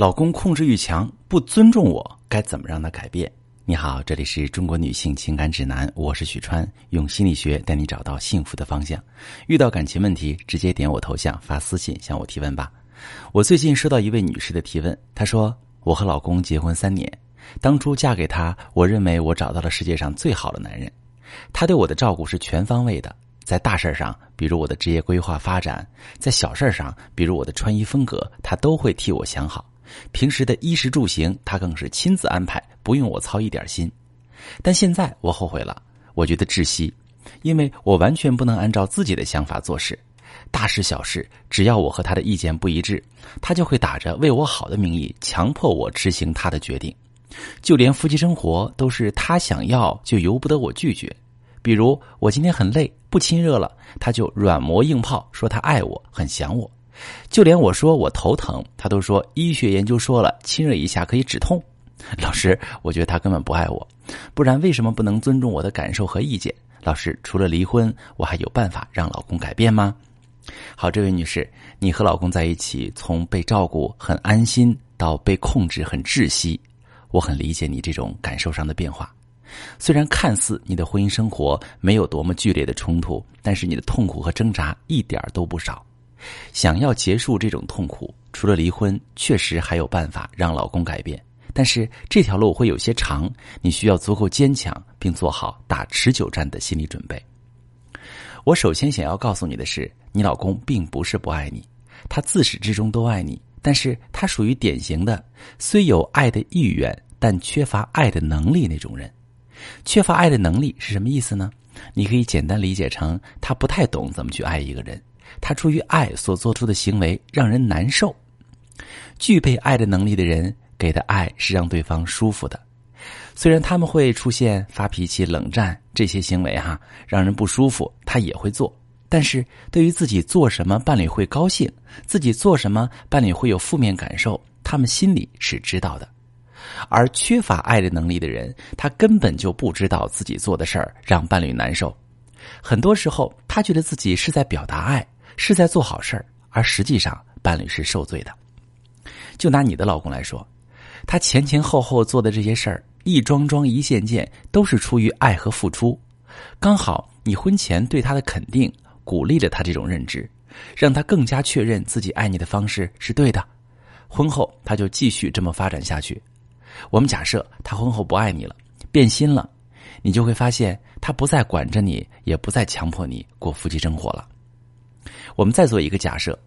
老公控制欲强，不尊重我，该怎么让他改变？你好，这里是中国女性情感指南，我是许川，用心理学带你找到幸福的方向。遇到感情问题，直接点我头像发私信向我提问吧。我最近收到一位女士的提问，她说：“我和老公结婚三年，当初嫁给他，我认为我找到了世界上最好的男人，他对我的照顾是全方位的。”在大事儿上，比如我的职业规划发展；在小事儿上，比如我的穿衣风格，他都会替我想好。平时的衣食住行，他更是亲自安排，不用我操一点心。但现在我后悔了，我觉得窒息，因为我完全不能按照自己的想法做事。大事小事，只要我和他的意见不一致，他就会打着为我好的名义，强迫我执行他的决定。就连夫妻生活，都是他想要，就由不得我拒绝。比如我今天很累，不亲热了，他就软磨硬泡说他爱我，很想我。就连我说我头疼，他都说医学研究说了，亲热一下可以止痛。老师，我觉得他根本不爱我，不然为什么不能尊重我的感受和意见？老师，除了离婚，我还有办法让老公改变吗？好，这位女士，你和老公在一起，从被照顾很安心到被控制很窒息，我很理解你这种感受上的变化。虽然看似你的婚姻生活没有多么剧烈的冲突，但是你的痛苦和挣扎一点都不少。想要结束这种痛苦，除了离婚，确实还有办法让老公改变。但是这条路会有些长，你需要足够坚强，并做好打持久战的心理准备。我首先想要告诉你的是，你老公并不是不爱你，他自始至终都爱你，但是他属于典型的虽有爱的意愿，但缺乏爱的能力那种人。缺乏爱的能力是什么意思呢？你可以简单理解成他不太懂怎么去爱一个人，他出于爱所做出的行为让人难受。具备爱的能力的人给的爱是让对方舒服的，虽然他们会出现发脾气、冷战这些行为哈，让人不舒服，他也会做。但是对于自己做什么伴侣会高兴，自己做什么伴侣会有负面感受，他们心里是知道的。而缺乏爱的能力的人，他根本就不知道自己做的事儿让伴侣难受。很多时候，他觉得自己是在表达爱，是在做好事儿，而实际上伴侣是受罪的。就拿你的老公来说，他前前后后做的这些事儿，一桩桩、一件件，都是出于爱和付出。刚好你婚前对他的肯定，鼓励了他这种认知，让他更加确认自己爱你的方式是对的。婚后，他就继续这么发展下去。我们假设他婚后不爱你了，变心了，你就会发现他不再管着你，也不再强迫你过夫妻生活了。我们再做一个假设：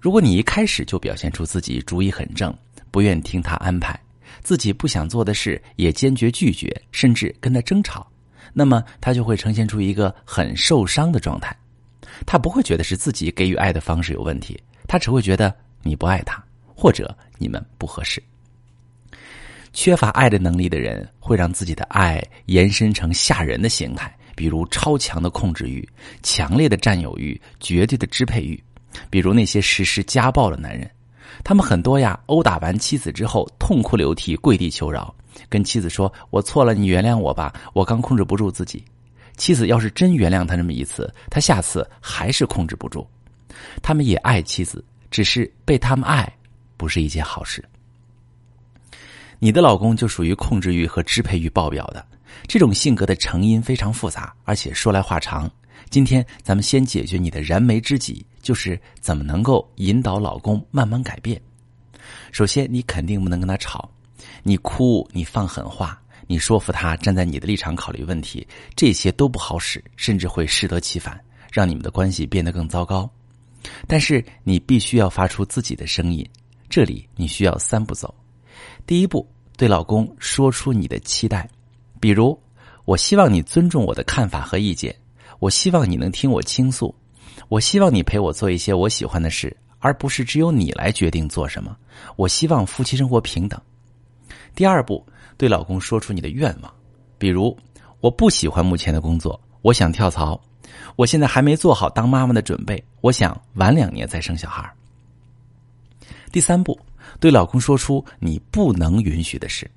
如果你一开始就表现出自己主意很正，不愿听他安排，自己不想做的事也坚决拒绝，甚至跟他争吵，那么他就会呈现出一个很受伤的状态。他不会觉得是自己给予爱的方式有问题，他只会觉得你不爱他，或者你们不合适。缺乏爱的能力的人，会让自己的爱延伸成吓人的形态，比如超强的控制欲、强烈的占有欲、绝对的支配欲。比如那些实施家暴的男人，他们很多呀，殴打完妻子之后，痛哭流涕，跪地求饶，跟妻子说：“我错了，你原谅我吧，我刚控制不住自己。”妻子要是真原谅他那么一次，他下次还是控制不住。他们也爱妻子，只是被他们爱，不是一件好事。你的老公就属于控制欲和支配欲爆表的，这种性格的成因非常复杂，而且说来话长。今天咱们先解决你的燃眉之急，就是怎么能够引导老公慢慢改变。首先，你肯定不能跟他吵，你哭，你放狠话，你说服他站在你的立场考虑问题，这些都不好使，甚至会适得其反，让你们的关系变得更糟糕。但是你必须要发出自己的声音，这里你需要三步走。第一步，对老公说出你的期待，比如，我希望你尊重我的看法和意见，我希望你能听我倾诉，我希望你陪我做一些我喜欢的事，而不是只有你来决定做什么。我希望夫妻生活平等。第二步，对老公说出你的愿望，比如，我不喜欢目前的工作，我想跳槽，我现在还没做好当妈妈的准备，我想晚两年再生小孩。第三步。对老公说出你不能允许的事，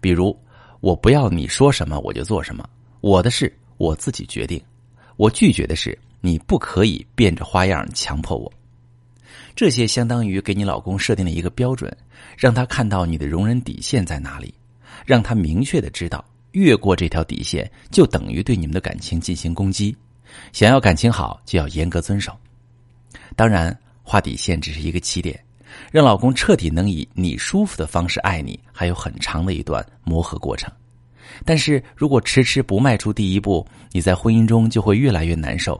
比如我不要你说什么我就做什么，我的事我自己决定。我拒绝的是你不可以变着花样强迫我。这些相当于给你老公设定了一个标准，让他看到你的容忍底线在哪里，让他明确的知道，越过这条底线就等于对你们的感情进行攻击。想要感情好，就要严格遵守。当然，画底线只是一个起点，让老公彻底能以你舒服的方式爱你，还有很长的一段磨合过程。但是如果迟迟不迈出第一步，你在婚姻中就会越来越难受。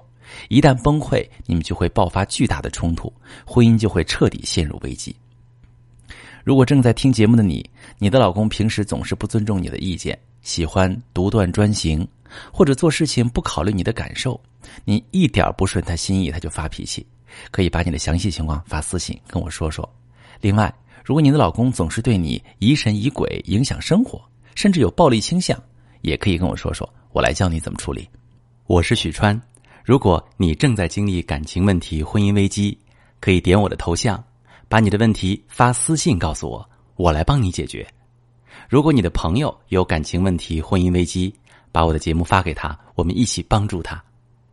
一旦崩溃，你们就会爆发巨大的冲突，婚姻就会彻底陷入危机。如果正在听节目的你，你的老公平时总是不尊重你的意见，喜欢独断专行，或者做事情不考虑你的感受，你一点不顺他心意他就发脾气，可以把你的详细情况发私信跟我说说。另外，如果你的老公总是对你疑神疑鬼，影响生活。甚至有暴力倾向，也可以跟我说说，我来教你怎么处理。我是许川，如果你正在经历感情问题、婚姻危机，可以点我的头像，把你的问题发私信告诉我，我来帮你解决。如果你的朋友有感情问题、婚姻危机，把我的节目发给他，我们一起帮助他。